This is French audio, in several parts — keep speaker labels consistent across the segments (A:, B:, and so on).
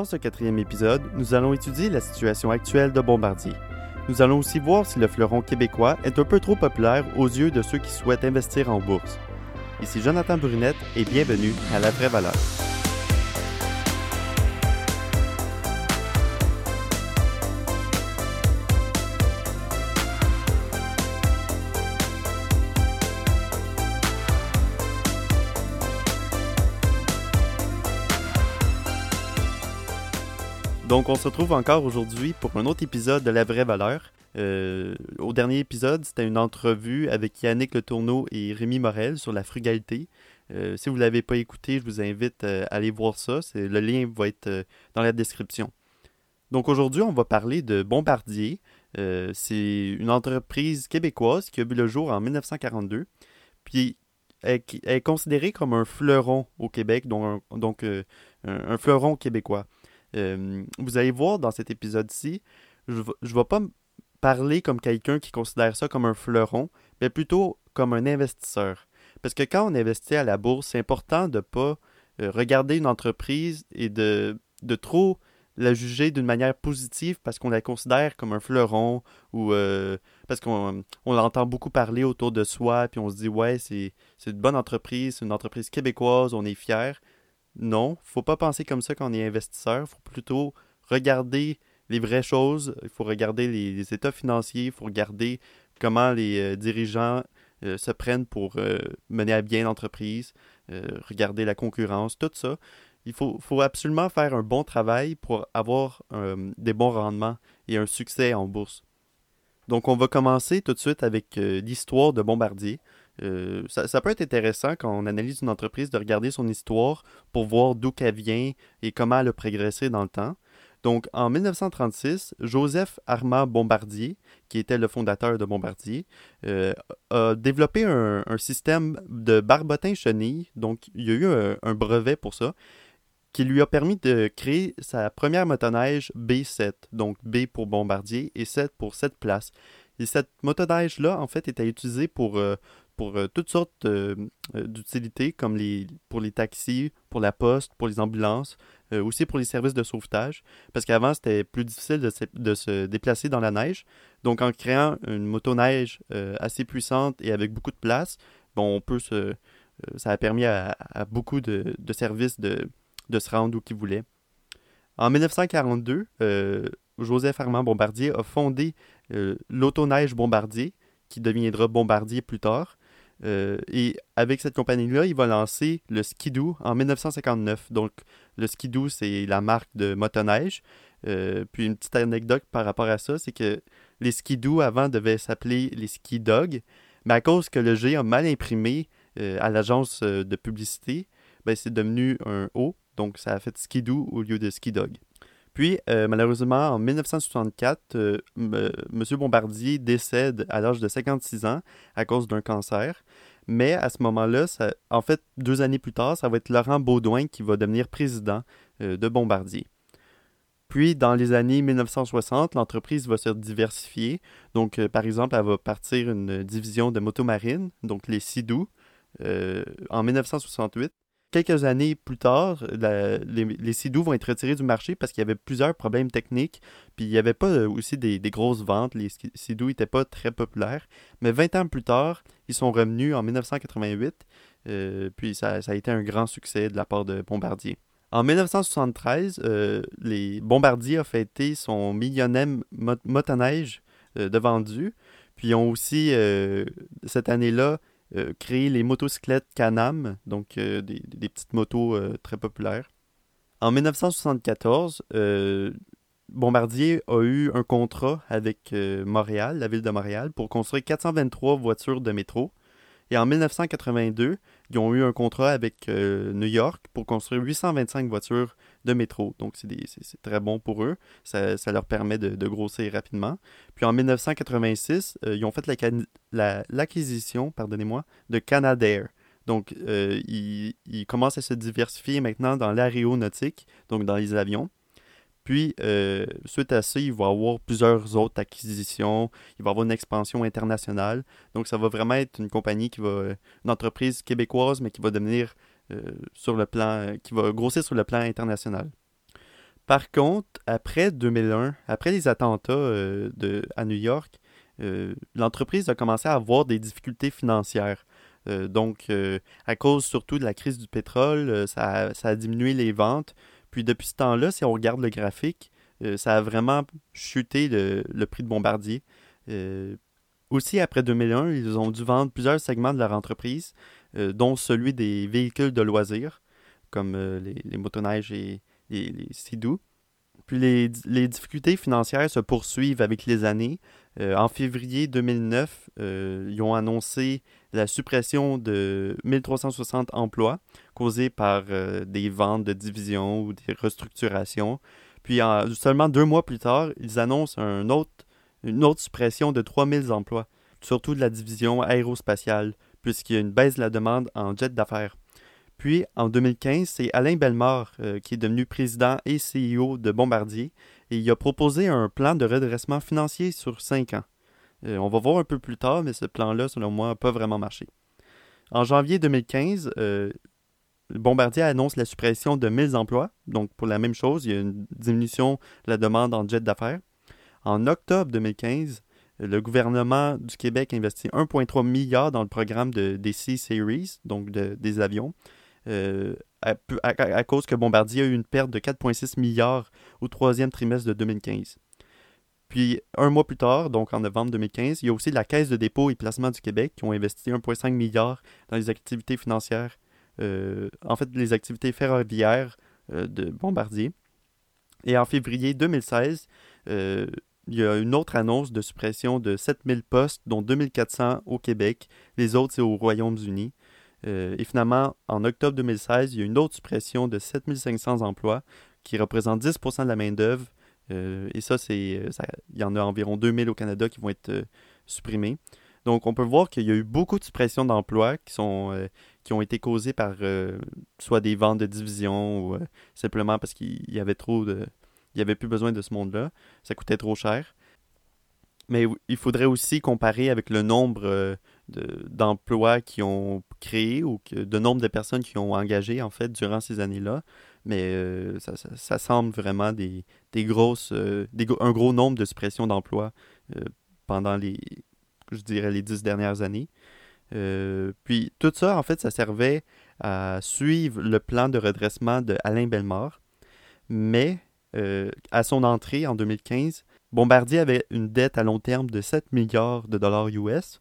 A: Dans ce quatrième épisode, nous allons étudier la situation actuelle de Bombardier. Nous allons aussi voir si le fleuron québécois est un peu trop populaire aux yeux de ceux qui souhaitent investir en bourse. Ici Jonathan Brunette et bienvenue à La Vraie Valeur. Donc, on se retrouve encore aujourd'hui pour un autre épisode de La Vraie Valeur. Euh, au dernier épisode, c'était une entrevue avec Yannick Le Tourneau et Rémi Morel sur la frugalité. Euh, si vous ne l'avez pas écouté, je vous invite euh, à aller voir ça. Le lien va être dans la description. Donc aujourd'hui, on va parler de Bombardier. C'est une entreprise québécoise qui a vu le jour en 1942. Puis elle, est considérée comme un fleuron au Québec, donc donc, un fleuron québécois. Euh, vous allez voir dans cet épisode-ci, je ne vais pas parler comme quelqu'un qui considère ça comme un fleuron, mais plutôt comme un investisseur. Parce que quand on investit à la bourse, c'est important de ne pas euh, regarder une entreprise et de, de trop la juger d'une manière positive parce qu'on la considère comme un fleuron ou euh, parce qu'on on l'entend beaucoup parler autour de soi puis on se dit ouais c'est une bonne entreprise, c'est une entreprise québécoise, on est fier non, faut pas penser comme ça quand on est investisseur. Il faut plutôt regarder les vraies choses. Il faut regarder les, états financiers. Il faut regarder comment les euh, dirigeants euh, se prennent pour euh, mener à bien l'entreprise. regarder la concurrence, tout ça. Il faut, absolument faire un bon travail pour avoir des bons rendements et un succès en bourse. Donc, on va commencer tout de suite avec l'histoire de Bombardier. Euh, ça, peut être intéressant quand on analyse une entreprise de regarder son histoire pour voir d'où qu'elle vient et comment elle a progressé dans le temps. Donc, en 1936, Joseph Armand Bombardier, qui était le fondateur de Bombardier, euh, a développé un, système de barbotin chenille. Donc, il y a eu un, brevet pour ça, qui lui a permis de créer sa première motoneige B7. Donc, B pour Bombardier et 7 pour 7 places. Et cette motoneige-là, en fait, était utilisée pour euh, pour euh, toutes sortes euh, euh, d'utilités, comme les, pour les taxis, pour la poste, pour les ambulances, aussi pour les services de sauvetage, parce qu'avant, c'était plus difficile de se, déplacer dans la neige. Donc, en créant une motoneige assez puissante et avec beaucoup de place, bon, on peut se, ça a permis à, beaucoup de, services de, de, se rendre où qu'ils voulaient. En 1942, Joseph Armand Bombardier a fondé l'autoneige Bombardier, qui deviendra Bombardier plus tard. Euh, et avec cette compagnie-là, il va lancer le Skidoo en 1959. Donc, le Skidoo, c'est la marque de motoneige. Euh, puis, une petite anecdote par rapport à ça, c'est que les Skidoo avant devaient s'appeler les Ski Dog. Mais à cause que le G a mal imprimé euh, à l'agence de publicité, ben, c'est devenu un O. Donc, ça a fait Skidoo au lieu de Ski Dog. Puis, malheureusement, en 1964, M. Bombardier décède à l'âge de 56 ans à cause d'un cancer. Mais à ce moment-là, en fait, deux années plus tard, ça va être Laurent Baudouin qui va devenir président euh, de Bombardier. Puis, dans les années 1960, l'entreprise va se diversifier. Donc, euh, par exemple, elle va partir une division de motomarine, donc les Sidou, euh, en 1968 quelques années plus tard, les, les vont être retirés du marché parce qu'il y avait plusieurs problèmes techniques. Puis il n'y avait pas euh, aussi des, grosses ventes. Les Sidou n'étaient pas très populaires. Mais 20 ans plus tard, ils sont revenus en 1988. Euh, puis ça, a été un grand succès de la part de Bombardier. En 1973, euh, les Bombardier a fêté son millionième motoneige de vendu. Puis ils ont aussi, cette année-là, euh, créer les motocyclettes Canam, donc euh, des, petites motos euh, très populaires. En 1974, Bombardier a eu un contrat avec Montréal, la ville de Montréal, pour construire 423 voitures de métro. Et en 1982, ils ont eu un contrat avec New York pour construire 825 voitures de métro. Donc, c'est très bon pour eux. Ça, leur permet de, grossir rapidement. Puis en 1986, euh, ils ont fait l'acquisition la, pardonnez-moi, de Canadair. Donc, euh, ils, commencent à se diversifier maintenant dans l'aéronautique, donc dans les avions. Puis, euh, suite à ça, il va avoir plusieurs autres acquisitions. Il va y avoir une expansion internationale. Donc, ça va vraiment être une compagnie qui va, une entreprise québécoise, mais qui va devenir sur le plan, euh, qui va grossir sur le plan international. Par contre, après 2001, après les attentats de, à New York, l'entreprise a commencé à avoir des difficultés financières. donc, à cause surtout de la crise du pétrole, ça, a diminué les ventes. Puis depuis ce temps-là, si on regarde le graphique, ça a vraiment chuté le, prix de Bombardier. Aussi, après 2001, ils ont dû vendre plusieurs segments de leur entreprise, euh, dont celui des véhicules de loisirs, comme euh, les, motoneiges et les, les Puis les, difficultés financières se poursuivent avec les années. Euh, en février 2009, ils ont annoncé la suppression de 1360 emplois causés par des ventes de divisions ou des restructurations. Puis seulement deux mois plus tard, ils annoncent une autre suppression de 3000 emplois, surtout de la division aérospatiale, puisqu'il y a une baisse de la demande en jet d'affaires. Puis, en 2015, c'est Alain Bellemare euh, qui est devenu président et CEO de Bombardier, et il a proposé un plan de redressement financier sur 5 ans. Euh, on va voir un peu plus tard, mais ce plan-là, selon moi, n'a pas vraiment marché. En janvier 2015, euh, Bombardier annonce la suppression de 1000 emplois. Donc, pour la même chose, il y a une diminution de la demande en jet d'affaires. En octobre 2015, le gouvernement du Québec investit 1,3 milliard dans le programme de, des C-Series, donc des avions, euh, à, cause que Bombardier a eu une perte de 4,6 milliards au troisième trimestre de 2015. Puis, un mois plus tard, donc en novembre 2015, il y a aussi la Caisse de dépôt et placement du Québec qui ont investi 1,5 milliard dans les activités financières, euh, en fait, les activités ferroviaires euh, de Bombardier. Et en février 2016, il y a une autre annonce de suppression de 7000 postes, dont 2400 au Québec. Les autres, c'est au Royaume-Uni. Euh, et finalement, en octobre 2016, il y a une autre suppression de 7500 emplois qui représente 10% de la main-d'œuvre. Euh, et ça, c'est, il y en a environ 2000 au Canada qui vont être euh, supprimés. Donc, on peut voir qu'il y a eu beaucoup de suppressions d'emplois qui, sont, qui ont été causées par soit des ventes de divisions ou simplement parce qu'il y avait trop de, il n'y avait plus besoin de ce monde-là. Ça coûtait trop cher. Mais il faudrait aussi comparer avec le nombre euh, d'emplois qui ont créé ou que, de nombre de personnes qui ont engagé en fait durant ces années-là. Mais euh, ça, semble vraiment des, grosses, euh, un gros nombre de suppressions d'emplois pendant les, je dirais, les dix dernières années. puis tout ça, en fait, ça servait à suivre le plan de redressement de Alain Bellemare. Mais euh, à son entrée en 2015, Bombardier avait une dette à long terme de 7 milliards de dollars US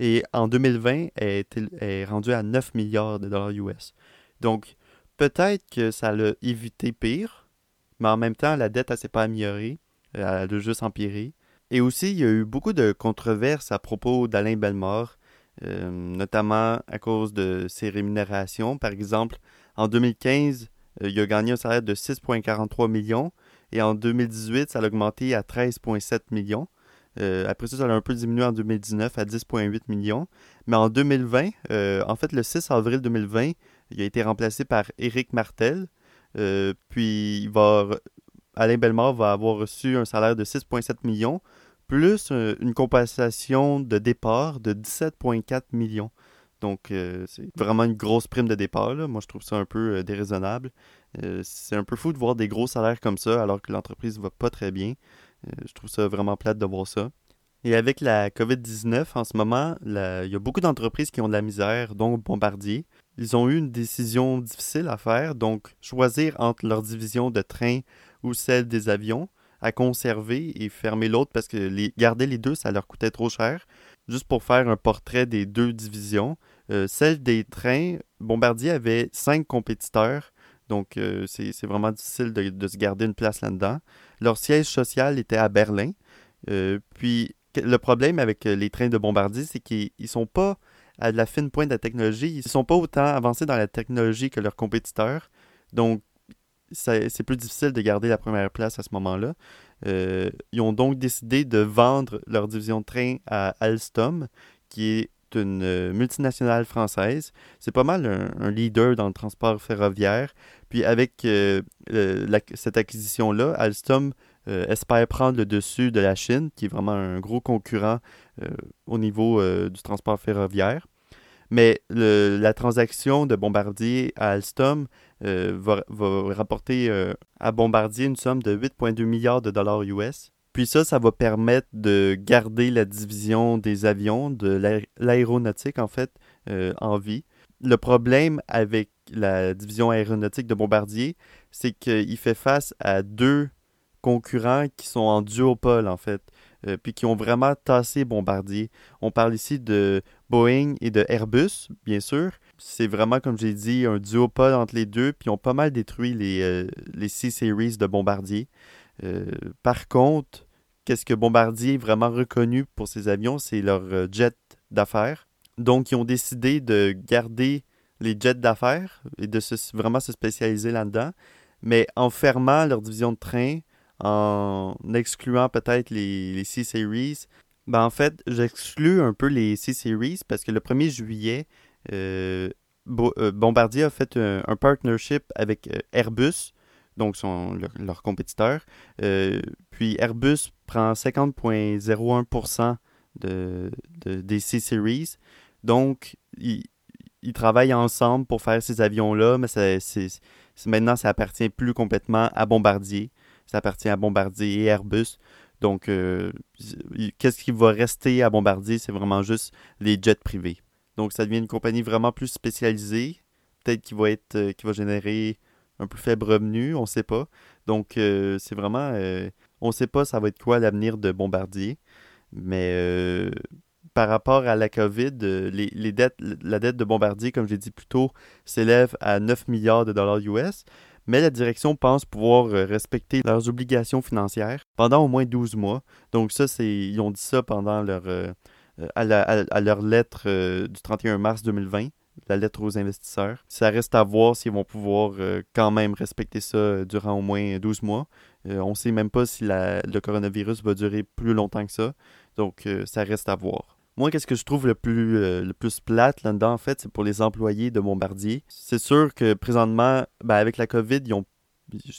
A: et en 2020, elle est, rendue à 9 milliards de dollars US. Donc, peut-être que ça l'a évité pire, mais en même temps, la dette, elle s'est pas améliorée, elle a juste empiré. Et aussi, il y a eu beaucoup de controverses à propos d'Alain Bellemare, euh, notamment à cause de ses rémunérations. Par exemple, en 2015, euh, il a gagné un salaire de 6,43 millions. Et en 2018, ça a augmenté à 13,7 millions. Euh, après ça, ça a un peu diminué en 2019 à 10,8 millions. Mais en 2020, euh, en fait, le 6 avril 2020, il a été remplacé par Éric Martel. puis, Alain Bellemare va avoir reçu un salaire de 6,7 millions, plus une compensation de départ de 17,4 millions. Donc, euh, c'est vraiment une grosse prime de départ. Moi, je trouve ça un peu euh, déraisonnable. Euh, c'est un peu fou de voir des gros salaires comme ça alors que l'entreprise va pas très bien. je trouve ça vraiment plate de voir ça. Et avec la COVID-19, en ce moment, il y a beaucoup d'entreprises qui ont de la misère, dont Bombardier. Ils ont eu une décision difficile à faire, donc choisir entre leur division de train ou celle des avions, à conserver et fermer l'autre parce que les, garder les deux, ça leur coûtait trop cher. Juste pour faire un portrait des deux divisions, euh, celle des trains, Bombardier avait cinq compétiteurs, donc euh, c'est vraiment difficile de, se garder une place là-dedans. Leur siège social était à Berlin. Euh, puis le problème avec les trains de Bombardier, c'est qu'ils ne sont pas à la fine pointe de la technologie. Ils ne sont pas autant avancés dans la technologie que leurs compétiteurs. Donc, c'est plus difficile de garder la première place à ce moment-là. ils ont donc décidé de vendre leur division de train à Alstom, qui est une euh, multinationale française. C'est pas mal un, leader dans le transport ferroviaire. Puis avec euh, cette acquisition-là, Alstom euh, espère prendre le dessus de la Chine, qui est vraiment un gros concurrent au niveau du transport ferroviaire. Mais la transaction de Bombardier à Alstom va, rapporter à Bombardier une somme de 8,2 milliards de dollars US. Puis ça, ça va permettre de garder la division des avions, de l'aéronautique en fait, en vie. Le problème avec la division aéronautique de Bombardier, c'est qu'il fait face à deux concurrents qui sont en duopole, en fait, euh, puis qui ont vraiment tassé Bombardier. On parle ici de Boeing et de Airbus, bien sûr. C'est vraiment, comme j'ai dit, un duopole entre les deux, puis ils ont pas mal détruit les, euh, les C-Series de Bombardier. Euh, par contre, qu'est-ce que Bombardier est vraiment reconnu pour ses avions, c'est leur jet d'affaires. Donc, ils ont décidé de garder les jets d'affaires et de vraiment se spécialiser là-dedans. Mais en fermant leur division de train, en excluant peut-être les, C-Series, ben en fait, j'exclus un peu les C-Series parce que le 1er juillet, euh, euh, Bombardier a fait un, partnership avec euh, Airbus, donc son, leur, compétiteur. puis Airbus prend 50,01% de, des C-Series. Donc, ils, travaillent ensemble pour faire ces avions-là, mais maintenant, ça appartient plus complètement à Bombardier. Ça appartient à Bombardier et Airbus. Donc, euh, qu'est-ce qui va rester à Bombardier? C'est vraiment juste les jets privés. Donc, ça devient une compagnie vraiment plus spécialisée. Peut-être qui va être, euh, va générer un plus faible revenu, on ne sait pas. Donc, euh, c'est vraiment, on ne sait pas ça va être quoi l'avenir de Bombardier. Mais par rapport à la COVID, les, dettes, la dette de Bombardier, comme j'ai dit plus tôt, s'élève à 9 milliards de dollars US mais la direction pense pouvoir euh, respecter leurs obligations financières pendant au moins 12 mois. Donc ça, c'est ils ont dit ça pendant leur, euh, euh, à, leur lettre du 31 mars 2020 la lettre aux investisseurs. Ça reste à voir s'ils vont pouvoir quand même respecter ça durant au moins 12 mois. on ne sait même pas si le coronavirus va durer plus longtemps que ça. Donc, ça reste à voir. Moi, qu'est-ce que je trouve le plus, euh, plate là-dedans, en fait, c'est pour les employés de Bombardier. C'est sûr que présentement, ben, avec la COVID, ils ont,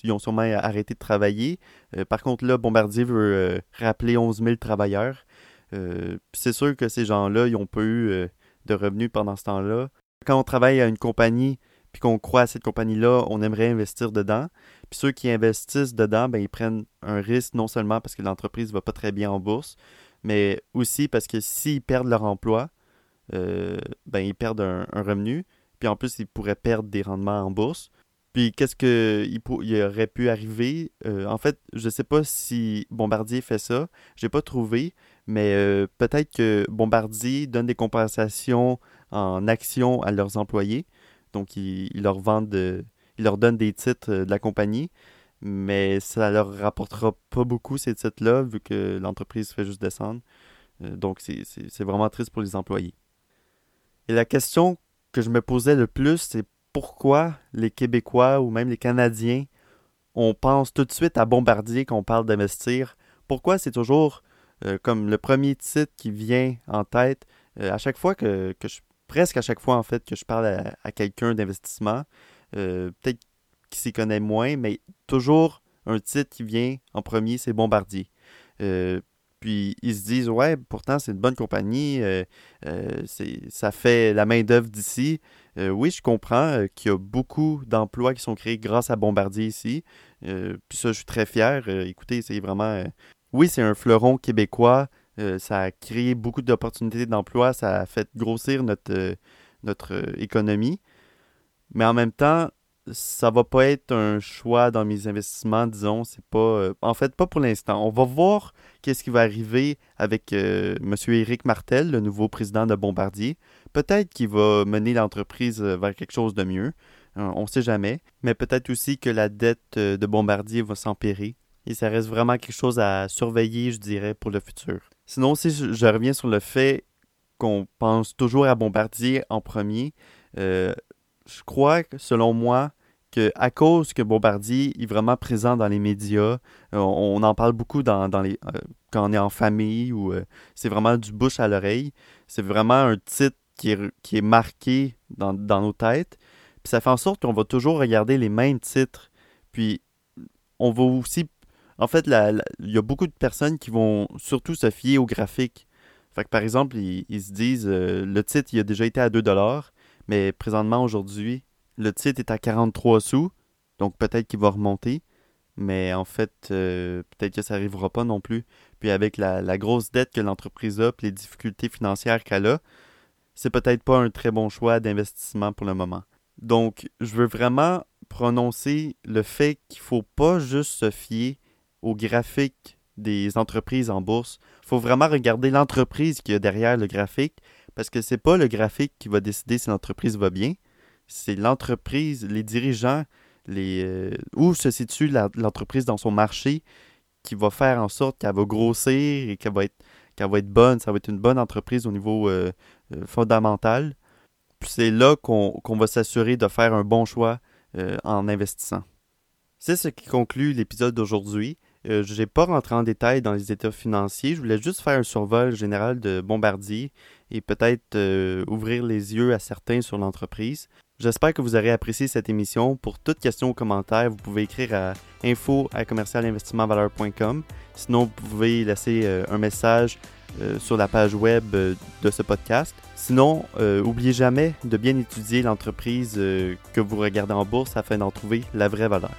A: ils ont sûrement arrêté de travailler. Euh, par contre, là, Bombardier veut euh, rappeler 11 000 travailleurs. c'est sûr que ces gens-là, ils n'ont pas eu de revenus pendant ce temps-là. Quand on travaille à une compagnie, puis qu'on croit à cette compagnie-là, on aimerait investir dedans. Puis ceux qui investissent dedans, ben, ils prennent un risque non seulement parce que l'entreprise ne va pas très bien en bourse, mais aussi parce que s'ils perdent leur emploi, euh, ben, ils perdent un, revenu, puis en plus, ils pourraient perdre des rendements en bourse. Puis qu'est-ce qu'il il aurait pu arriver? Euh, en fait, je ne sais pas si Bombardier fait ça, j'ai pas trouvé, mais euh, peut-être que Bombardier donne des compensations en actions à leurs employés. Donc, ils, leur vendent, ils leur donnent des titres de la compagnie mais ça leur rapportera pas beaucoup ces titres-là, vu que l'entreprise fait juste descendre. Euh, donc, c'est vraiment triste pour les employés. Et la question que je me posais le plus, c'est pourquoi les Québécois ou même les Canadiens, on pense tout de suite à Bombardier quand on parle d'investir. Pourquoi c'est toujours euh, comme le premier titre qui vient en tête euh, à chaque fois que, je, presque à chaque fois en fait que je parle à, à quelqu'un d'investissement, peut-être qui s'y connaît moins, mais toujours un titre qui vient en premier, c'est Bombardier. Euh, puis ils se disent, ouais, pourtant c'est une bonne compagnie, euh, euh, ça fait la main-d'œuvre d'ici. oui, je comprends qu'il y a beaucoup d'emplois qui sont créés grâce à Bombardier ici. puis ça, je suis très fier. écoutez, c'est vraiment. oui, c'est un fleuron québécois. ça a créé beaucoup d'opportunités d'emploi. Ça a fait grossir notre, notre économie. Mais en même temps, ça va pas être un choix dans mes investissements, disons. C'est pas. Euh, en fait, pas pour l'instant. On va voir qu'est-ce qui va arriver avec euh, M. Éric Martel, le nouveau président de Bombardier. Peut-être qu'il va mener l'entreprise euh, vers quelque chose de mieux. on ne sait jamais. Mais peut-être aussi que la dette de Bombardier va s'empirer. Et ça reste vraiment quelque chose à surveiller, je dirais, pour le futur. Sinon, si je, reviens sur le fait qu'on pense toujours à Bombardier en premier, je crois, selon moi, que à cause que Bombardier est vraiment présent dans les médias, euh, on, en parle beaucoup dans, les, euh, quand on est en famille ou euh, c'est vraiment du bouche à l'oreille. C'est vraiment un titre qui est, qui est marqué dans, nos têtes. Puis ça fait en sorte qu'on va toujours regarder les mêmes titres. Puis on va aussi. En fait, il y a beaucoup de personnes qui vont surtout se fier au graphique. Fait que par exemple, ils, se disent le titre il a déjà été à 2 mais présentement aujourd'hui, le titre est à 43 sous, donc peut-être qu'il va remonter. Mais en fait, euh, peut-être que ça n'arrivera pas non plus. Puis avec la, grosse dette que l'entreprise a, puis les difficultés financières qu'elle a, c'est peut-être pas un très bon choix d'investissement pour le moment. Donc, je veux vraiment prononcer le fait qu'il ne faut pas juste se fier aux graphiques des entreprises en bourse. Il faut vraiment regarder l'entreprise qui a derrière le graphique, parce que c'est pas le graphique qui va décider si l'entreprise va bien, c'est l'entreprise, les dirigeants, euh, où se situe l'entreprise dans son marché qui va faire en sorte qu'elle va grossir et qu'elle va être qu'elle va être bonne, ça va être une bonne entreprise au niveau euh, euh, fondamental. C'est là qu'on va s'assurer de faire un bon choix en investissant. C'est ce qui conclut l'épisode d'aujourd'hui. Je n'ai pas rentré en détail dans les états financiers. Je voulais juste faire un survol général de Bombardier et peut-être ouvrir les yeux à certains sur l'entreprise. J'espère que vous aurez apprécié cette émission. Pour toute question ou commentaire, vous pouvez écrire à info à Sinon, vous pouvez laisser euh, un message euh, sur la page web euh, de ce podcast. Sinon, n'oubliez jamais de bien étudier l'entreprise que vous regardez en bourse afin d'en trouver la vraie valeur.